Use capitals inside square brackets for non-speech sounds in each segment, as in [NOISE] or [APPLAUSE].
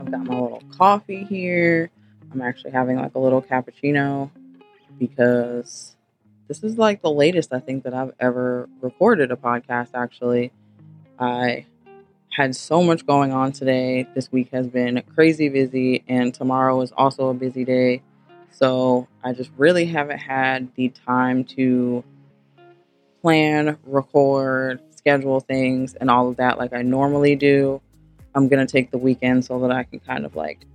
I've got my little coffee here. I'm actually having like a little cappuccino because this is like the latest I think that I've ever recorded a podcast actually. I had so much going on today. This week has been crazy busy, and tomorrow is also a busy day. So I just really haven't had the time to plan, record, schedule things, and all of that like I normally do. I'm to take the weekend so that I can kind of like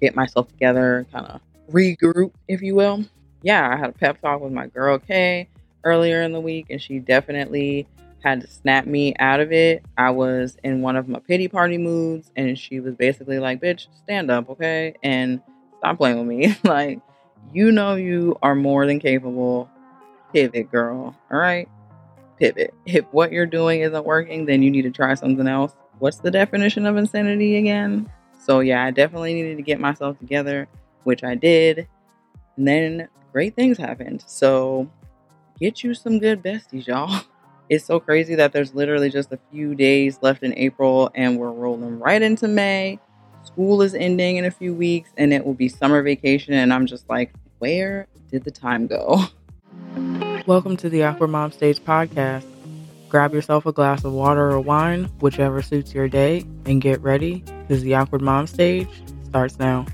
get myself together, kind of regroup, if you will. Yeah, I had a pep talk with my girl Kay earlier in the week, and she definitely had to snap me out of it. I was in one of my pity party moods, and she was basically like, Bitch, stand up, okay? And stop playing with me. [LAUGHS] like, you know, you are more than capable. Pivot, girl. All right? Pivot. If what you're doing isn't working, then you need to try something else. What's the definition of insanity again? So, yeah, I definitely needed to get myself together, which I did. And then great things happened. So, get you some good besties, y'all. [LAUGHS] It's so crazy that there's literally just a few days left in April and we're rolling right into May. School is ending in a few weeks and it will be summer vacation. And I'm just like, where did the time go? [LAUGHS] Welcome to the Awkward Mom Stage podcast. Grab yourself a glass of water or wine, whichever suits your day, and get ready because the Awkward Mom Stage starts now.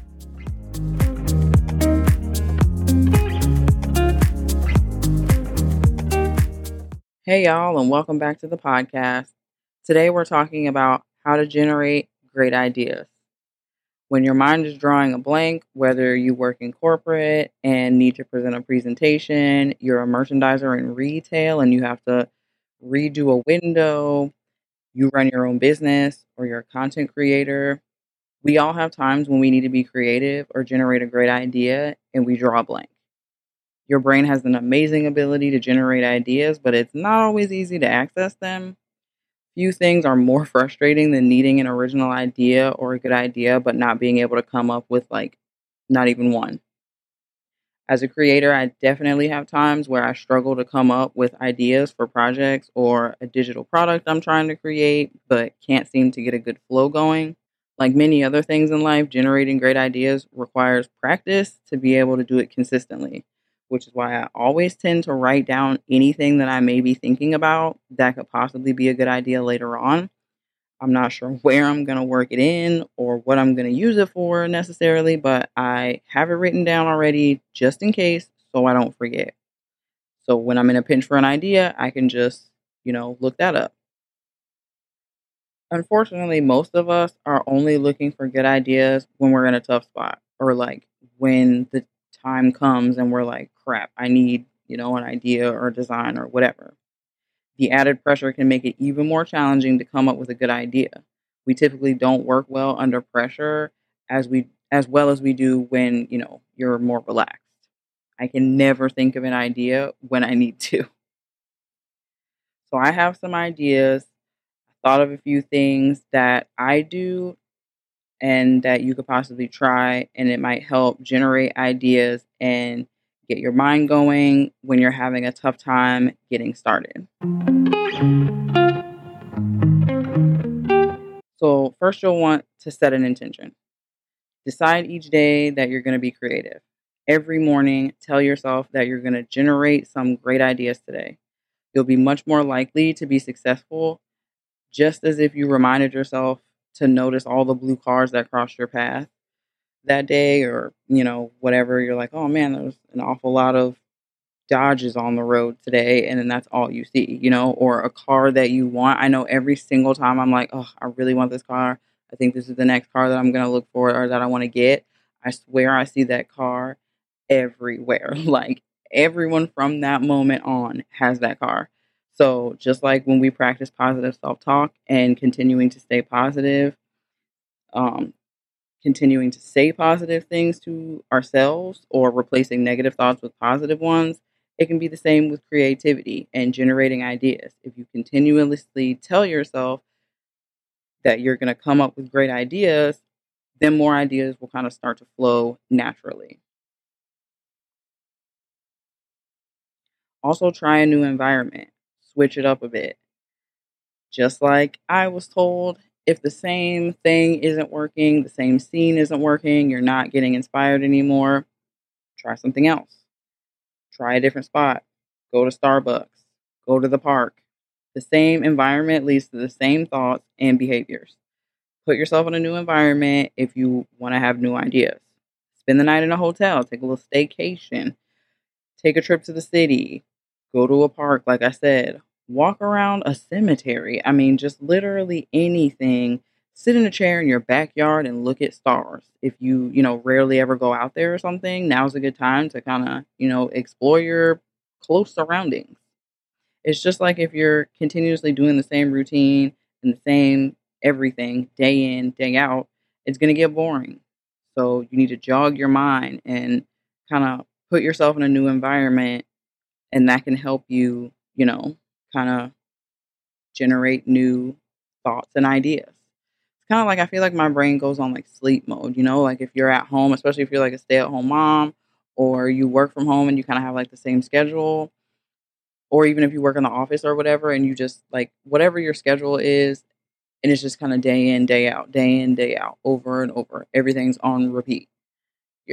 Hey, y'all, and welcome back to the podcast. Today, we're talking about how to generate great ideas. When your mind is drawing a blank, whether you work in corporate and need to present a presentation, you're a merchandiser in retail and you have to redo a window, you run your own business, or you're a content creator, we all have times when we need to be creative or generate a great idea and we draw a blank. Your brain has an amazing ability to generate ideas, but it's not always easy to access them. Few things are more [LAUGHS] frustrating than needing an original idea or a good idea, but not being able to come up with like not even one. As a creator, I definitely have times where I struggle to come up with ideas for projects or a digital product I'm trying to create, but can't seem to get a good flow going. Like many other things in life, generating great ideas requires practice to be able to do it consistently which is why I always tend to write down anything that I may be thinking about that could possibly be a good idea later on. I'm not sure where I'm going to work it in or what I'm going to use it for necessarily, but I have it written down already just in case so I don't forget. So when I'm in a pinch for an idea, I can just, you know, look that up. Unfortunately, most of us are only looking for good ideas when we're in a tough spot or like when the time comes and we're like, crap, I need, you know, an idea or design or whatever. The added pressure can make it even more challenging to come up with a good idea. We typically don't work well under pressure as we as well as we do when, you know, you're more relaxed. I can never think of an idea when I need to. So I have some ideas. I thought of a few things that I do and that you could possibly try, and it might help generate ideas and get your mind going when you're having a tough time getting started. So, first, you'll want to set an intention. Decide each day that you're going to be creative. Every morning, tell yourself that you're going to generate some great ideas today. You'll be much more likely to be successful just as if you reminded yourself to notice all the blue cars that crossed your path that day or you know whatever you're like oh man there's an awful lot of dodges on the road today and then that's all you see you know or a car that you want. I know every single time i'm like oh i really want this car. I think this is the next car that i'm going to look for or that i want to get. I swear i see that car everywhere. [LAUGHS] Like everyone from that moment on has that car. So, just like when we practice positive self talk and continuing to stay positive, um, continuing to say positive things to ourselves or replacing negative thoughts with positive ones, it can be the same with creativity and generating ideas. If you continuously tell yourself that you're going to come up with great ideas, then more ideas will kind of start to flow naturally. Also, try a new environment switch it up a bit. Just like I was told if the same thing isn't working, the same scene isn't working, you're not getting inspired anymore, try something else. Try a different spot. Go to Starbucks. Go to the park. The same environment leads to the same thoughts and behaviors. Put yourself in a new environment if you want to have new ideas. Spend the night in a hotel, take a little staycation, take a trip to the city, go to a park, like I said, walk around a cemetery. I mean, just literally anything. Sit in a chair in your backyard and look at stars. If you, you know, rarely ever go out there or something, now's a good time to kind of, you know, explore your close surroundings. It's just like if you're continuously doing the same routine and the same everything day in, day out, it's going to get boring. So you need to jog your mind and kind of put yourself in a new environment, and that can help you, you know, kind of generate new thoughts and ideas. It's kind of like I feel like my brain goes on like sleep mode, you know, like if you're at home, especially if you're like a stay at home mom or you work from home and you kind of have like the same schedule, or even if you work in the office or whatever, and you just like whatever your schedule is, and it's just kind of day in, day out, day in, day out, over and over. Everything's on repeat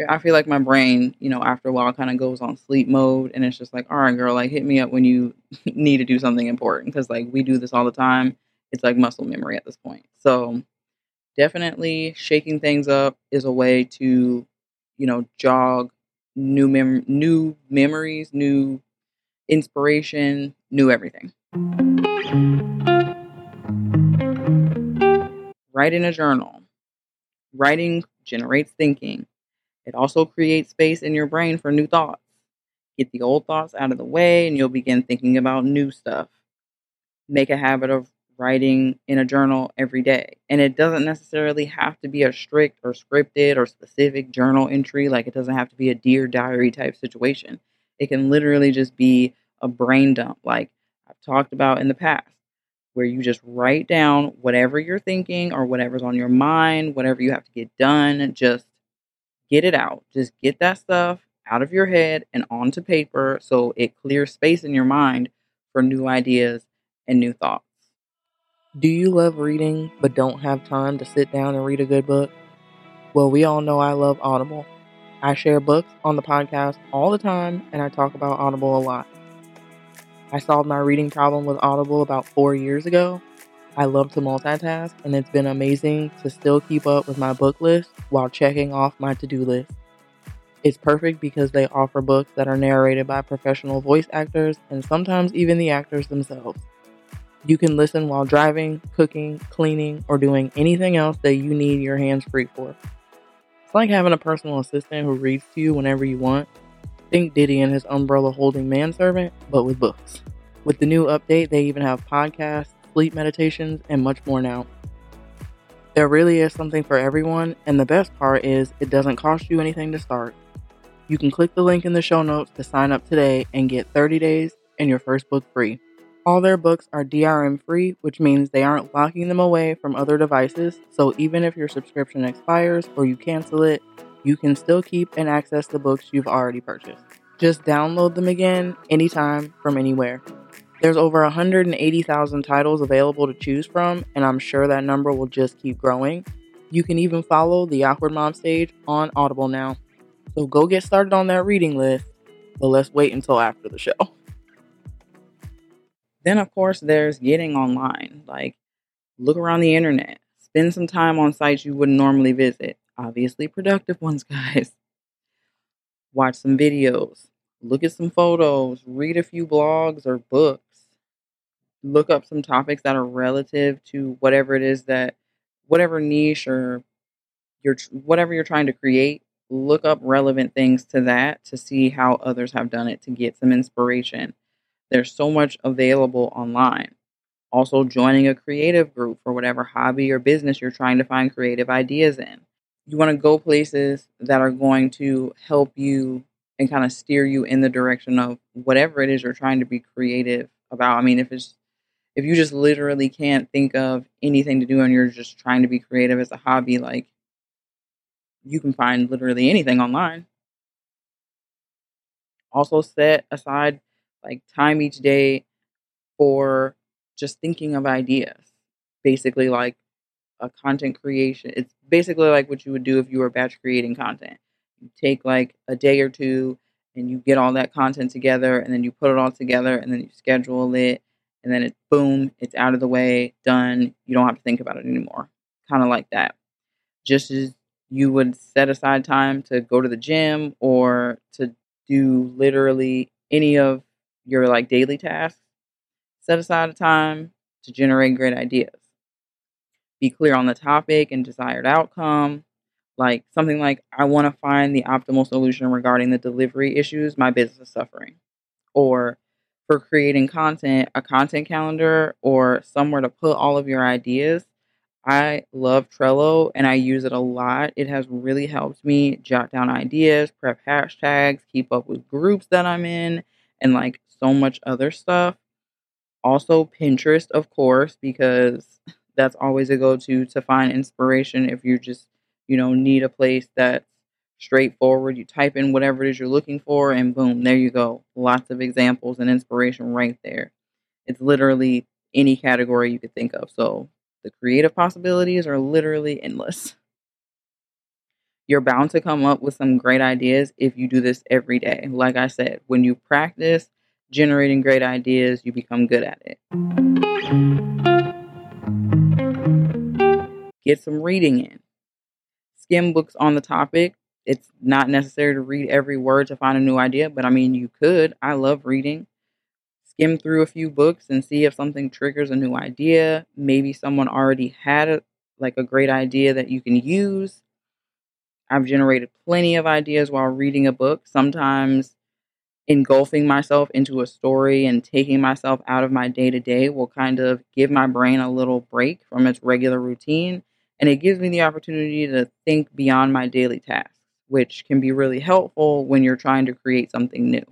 I feel like my brain, you know, after a while kind of goes on sleep mode and it's just like, all right, girl, like hit me up when you [LAUGHS] need to do something important because like we do this all the time. It's like muscle memory at this point. So definitely shaking things up is a way to, you know, jog new mem- new memories, new inspiration, new everything. Write in a journal. Writing generates thinking it also creates space in your brain for new thoughts. Get the old thoughts out of the way, and you'll begin thinking about new stuff. Make a habit of writing in a journal every day. And it doesn't necessarily have to be a strict or scripted or specific journal entry. Like it doesn't have to be a Dear Diary type situation. It can literally just be a brain dump, like I've talked about in the past, where you just write down whatever you're thinking or whatever's on your mind, whatever you have to get done. Just get it out. Just get that stuff out of your head and onto paper so it clears space in your mind for new ideas and new thoughts. Do you love reading but don't have time to sit down and read a good book? Well, we all know I love Audible. I share books on the podcast all the time and I talk about Audible a lot. I solved my reading problem with Audible about four years ago I love to multitask, and it's been amazing to still keep up with my book list while checking off my to do list. It's perfect because they offer books that are narrated by professional voice actors and sometimes even the actors themselves. You can listen while driving, cooking, cleaning, or doing anything else that you need your hands free for. It's like having a personal assistant who reads to you whenever you want. Think Diddy and his umbrella holding manservant, but with books. With the new update, they even have podcasts sleep meditations, and much more now. There really is something for everyone, and the best part is it doesn't cost you anything to start. You can click the link in the show notes to sign up today and get 30 days and your first book free. All their books are DRM free, which means they aren't locking them away from other devices, so even if your subscription expires or you cancel it, you can still keep and access the books you've already purchased. Just download them again anytime from anywhere. There's over 180,000 titles available to choose from, and I'm sure that number will just keep growing. You can even follow the Awkward Mom stage on Audible now. So go get started on that reading list, but let's wait until after the show. [LAUGHS] Then, of course, there's getting online. Like, look around the internet, spend some time on sites you wouldn't normally visit. Obviously, productive ones, [LAUGHS] guys. Watch some videos, look at some photos, read a few blogs or books look up some topics that are relative to whatever it is that whatever niche or you're whatever you're trying to create look up relevant things to that to see how others have done it to get some inspiration. There's so much available online. Also joining a creative group for whatever hobby or business you're trying to find creative ideas in. You want to go places that are going to help you and kind of steer you in the direction of whatever it is you're trying to be creative about. I mean if it's if you just literally can't think of anything to do and you're just trying to be creative as a hobby, like you can find literally anything online. Also, set aside like time each day for just thinking of ideas. Basically, like a content creation. It's basically like what you would do if you were batch creating content. You take like a day or two and you get all that content together and then you put it all together and then you schedule it and then it's boom, it's out of the way, done. You don't have to think about it anymore. Kind of like that. Just as you would set aside time to go to the gym or to do literally any of your like daily tasks, set aside a time to generate great ideas. Be clear on the topic and desired outcome. Like something like, I want to find the optimal solution regarding the delivery issues my business is suffering. Or for creating content, a content calendar or somewhere to put all of your ideas. I love Trello and I use it a lot. It has really helped me jot down ideas, prep hashtags, keep up with groups that I'm in, and like so much other stuff. Also, Pinterest, of course, because that's always a go to to find inspiration if you just, you know, need a place that's straightforward. You type in whatever it is you're looking for, and boom, there you go. Lots of examples and inspiration right there. It's literally any category you could think of. So the creative possibilities are literally endless. You're bound to come up with some great ideas if you do this every day. Like I said, when you practice generating great ideas, you become good at it. Get some reading in. Skim books on the topic it's not necessary to read every word to find a new idea, but I mean, you could. I love reading. Skim through a few books and see if something triggers a new idea. Maybe someone already had a, like a great idea that you can use. I've generated plenty of ideas while reading a book. Sometimes engulfing myself into a story and taking myself out of my day to day will kind of give my brain a little break from its regular routine. And it gives me the opportunity to think beyond my daily tasks which can be really helpful when you're trying to create something new.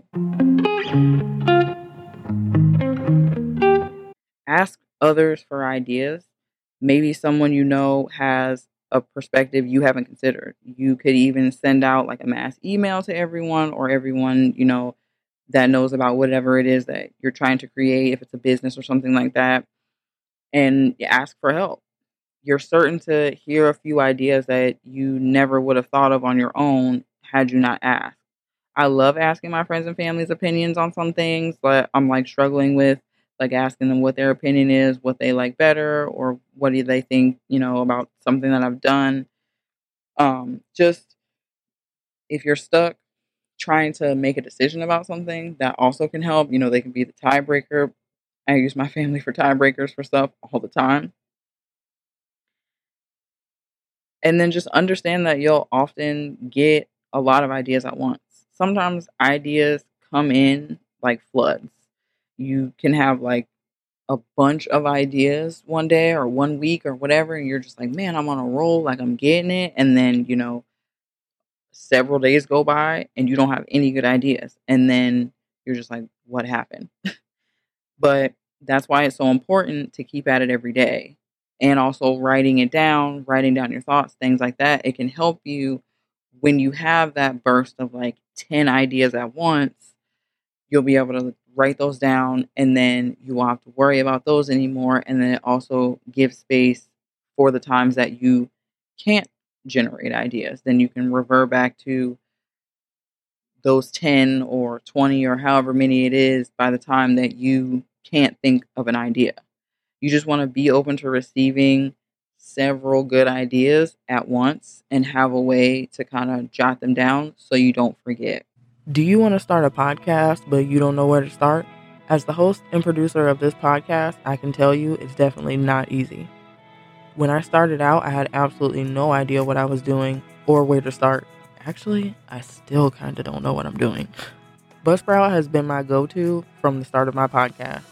Ask others for ideas. Maybe someone you know has a perspective you haven't considered. You could even send out like a mass email to everyone or everyone, you know, that knows about whatever it is that you're trying to create, if it's a business or something like that, and ask for help you're certain to hear a few ideas that you never would have thought of on your own had you not asked. I love asking my friends and family's opinions on some things but I'm like struggling with, like asking them what their opinion is, what they like better, or what do they think, you know, about something that I've done. Um, just if you're stuck trying to make a decision about something, that also can help. You know, they can be the tiebreaker. I use my family for tiebreakers for stuff all the time. And then just understand that you'll often get a lot of ideas at once. Sometimes ideas come in like floods. You can have like a bunch of ideas one day or one week or whatever, and you're just like, man, I'm on a roll, like I'm getting it. And then, you know, several days go by and you don't have any good ideas. And then you're just like, what happened? [LAUGHS] but that's why it's so important to keep at it every day and also writing it down, writing down your thoughts, things like that. It can help you when you have that burst of like 10 ideas at once, you'll be able to write those down and then you won't have to worry about those anymore. And then it also gives space for the times that you can't generate ideas. Then you can revert back to those 10 or 20 or however many it is by the time that you can't think of an idea. You just want to be open to receiving several good ideas at once and have a way to kind of jot them down so you don't forget. Do you want to start a podcast but you don't know where to start? As the host and producer of this podcast, I can tell you it's definitely not easy. When I started out, I had absolutely no idea what I was doing or where to start. Actually, I still kind of don't know what I'm doing. Buzzsprout has been my go to from the start of my podcast.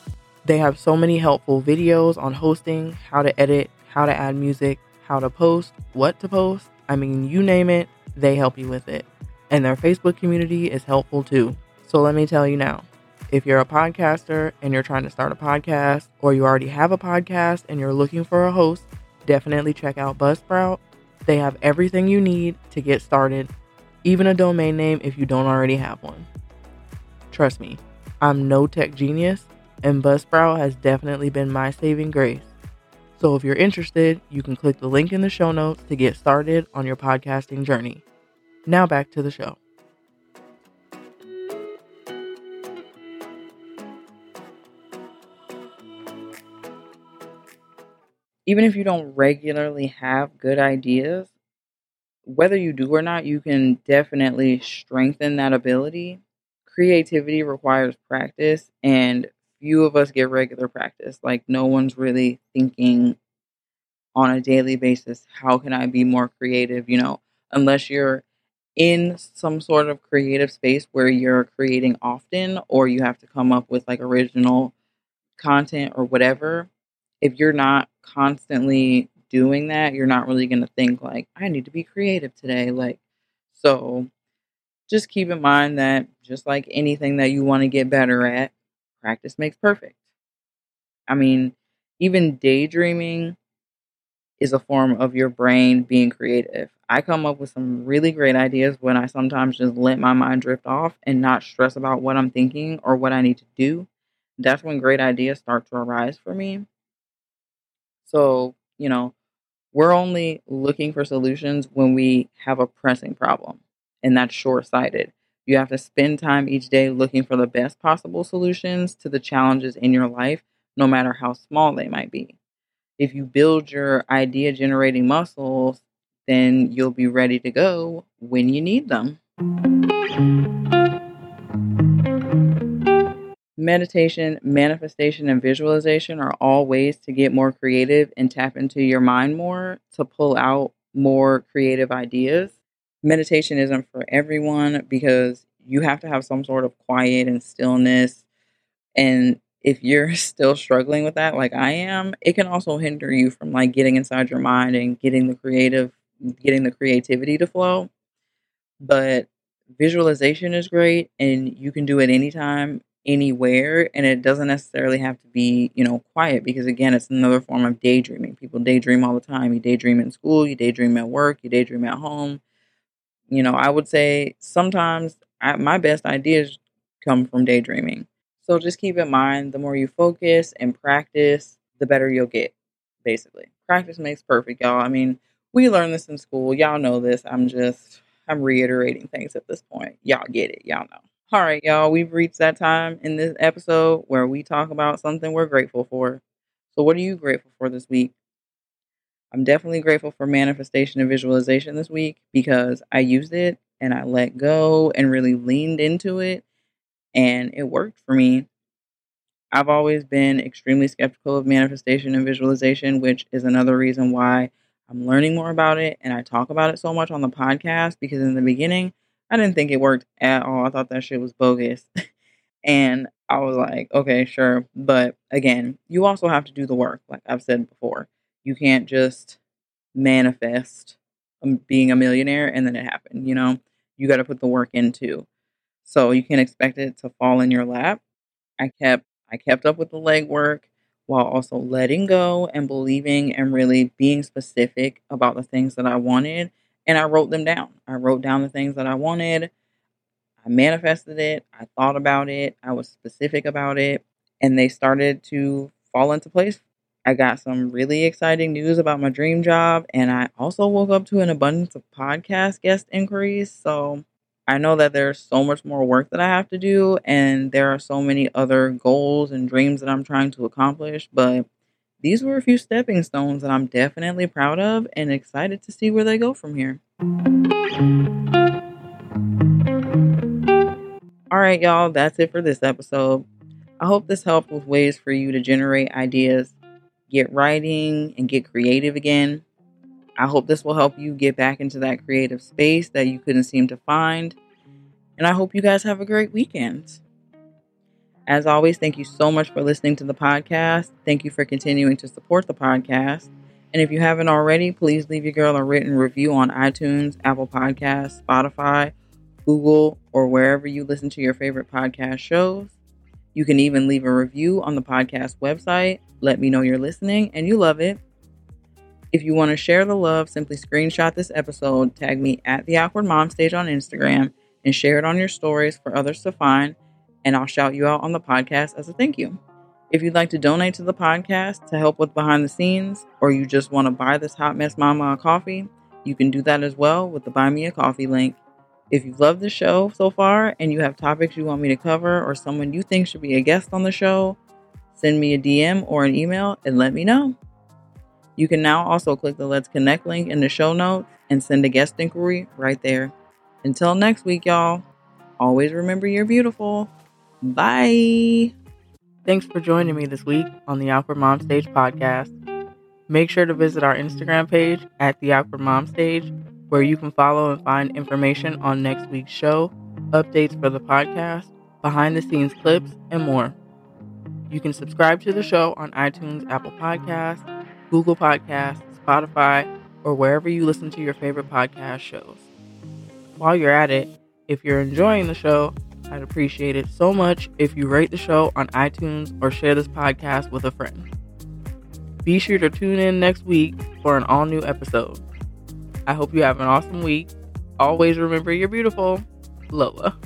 They have so many helpful videos on hosting, how to edit, how to add music, how to post, what to post. I mean, you name it, they help you with it. And their Facebook community is helpful too. So let me tell you now if you're a podcaster and you're trying to start a podcast, or you already have a podcast and you're looking for a host, definitely check out Buzzsprout. They have everything you need to get started, even a domain name if you don't already have one. Trust me, I'm no tech genius, and Buzzsprout has definitely been my saving grace. So if you're interested, you can click the link in the show notes to get started on your podcasting journey. Now back to the show. Even if you don't regularly have good ideas, whether you do or not, you can definitely strengthen that ability. Creativity requires practice, and few of us get regular practice. Like, no one's really thinking on a daily basis, how can I be more creative? You know, unless you're in some sort of creative space where you're creating often or you have to come up with like original content or whatever. If you're not constantly doing that, you're not really going to think like, I need to be creative today. Like, so just keep in mind that just like anything that you want to get better at, practice makes perfect. I mean, even daydreaming is a form of your brain being creative. I come up with some really great ideas when I sometimes just let my mind drift off and not stress about what I'm thinking or what I need to do. That's when great ideas start to arise for me. So, you know, we're only looking for solutions when we have a pressing problem, and that's short sighted. You have to spend time each day looking for the best possible solutions to the challenges in your life, no matter how small they might be. If you build your idea generating muscles, then you'll be ready to go when you need them. Meditation, manifestation, and visualization are all ways to get more creative and tap into your mind more to pull out more creative ideas meditation isn't for everyone because you have to have some sort of quiet and stillness. And if you're [LAUGHS] still struggling with that, like I am, it can also hinder you from like getting inside your mind and getting the creative, getting the creativity to flow. But visualization is great and you can do it anytime, anywhere. And it doesn't necessarily have to be, you know, quiet because again, it's another form of daydreaming. People daydream all the time. You daydream in school, you daydream at work, you daydream at home you know, I would say sometimes I, my best ideas come from daydreaming. So just keep in mind the more you focus and practice, the better you'll get, basically. Practice makes perfect, y'all. I mean, we learned this in school. Y'all know this. I'm just, I'm reiterating things at this point. Y'all get it. Y'all know. All right, y'all. We've reached that time in this episode where we talk about something we're grateful for. So, what are you grateful for this week? I'm definitely grateful for manifestation and visualization this week because I used it and I let go and really leaned into it and it worked for me. I've always been extremely skeptical of manifestation and visualization, which is another reason why I'm learning more about it and I talk about it so much on the podcast because in the beginning, I didn't think it worked at all. I thought that shit was bogus. [LAUGHS] and I was like, okay, sure. But again, you also have to do the work, like I've said before. You can't just manifest being a millionaire and then it happened, you know? You got to put the work into. So you can't expect it to fall in your lap. I kept I kept up with the legwork while also letting go and believing and really being specific about the things that I wanted and I wrote them down. I wrote down the things that I wanted. I manifested it. I thought about it. I was specific about it and they started to fall into place I got some really exciting news about my dream job, and I also woke up to an abundance of podcast guest inquiries. So I know that there's so much more work that I have to do, and there are so many other goals and dreams that I'm trying to accomplish. But these were a few stepping stones that I'm definitely proud of and excited to see where they go from here. All right, y'all, that's it for this episode. I hope this helped with ways for you to generate ideas get writing and get creative again. I hope this will help you get back into that creative space that you couldn't seem to find. And I hope you guys have a great weekend. As always, thank you so much for listening to the podcast. Thank you for continuing to support the podcast. And if you haven't already, please leave your girl a written review on iTunes, Apple Podcasts, Spotify, Google, or wherever you listen to your favorite podcast shows. You can even leave a review on the podcast website. Let me know you're listening and you love it. If you want to share the love, simply screenshot this episode, tag me at the Awkward Mom Stage on Instagram, and share it on your stories for others to find, and I'll shout you out on the podcast as a thank you. If you'd like to donate to the podcast to help with behind the scenes, or you just want to buy this hot mess mama a coffee, you can do that as well with the Buy Me a Coffee link. If you've loved the show so far and you have topics you want me to cover or someone you think should be a guest on the show, send me a DM or an email and let me know. You can now also click the Let's Connect link in the show notes and send a guest inquiry right there. Until next week, y'all, always remember you're beautiful. Bye. Thanks for joining me this week on the Awkward Mom Stage podcast. Make sure to visit our Instagram page at the Awkward Mom Stage, where you can follow and find information on next week's show, updates for the podcast, behind the scenes clips, and more. You can subscribe to the show on iTunes, Apple Podcasts, Google Podcasts, Spotify, or wherever you listen to your favorite podcast shows. While you're at it, if you're enjoying the show, I'd appreciate it so much if you rate the show on iTunes or share this podcast with a friend. Be sure to tune in next week for an all new episode. I hope you have an awesome week. Always remember you're beautiful. Lola.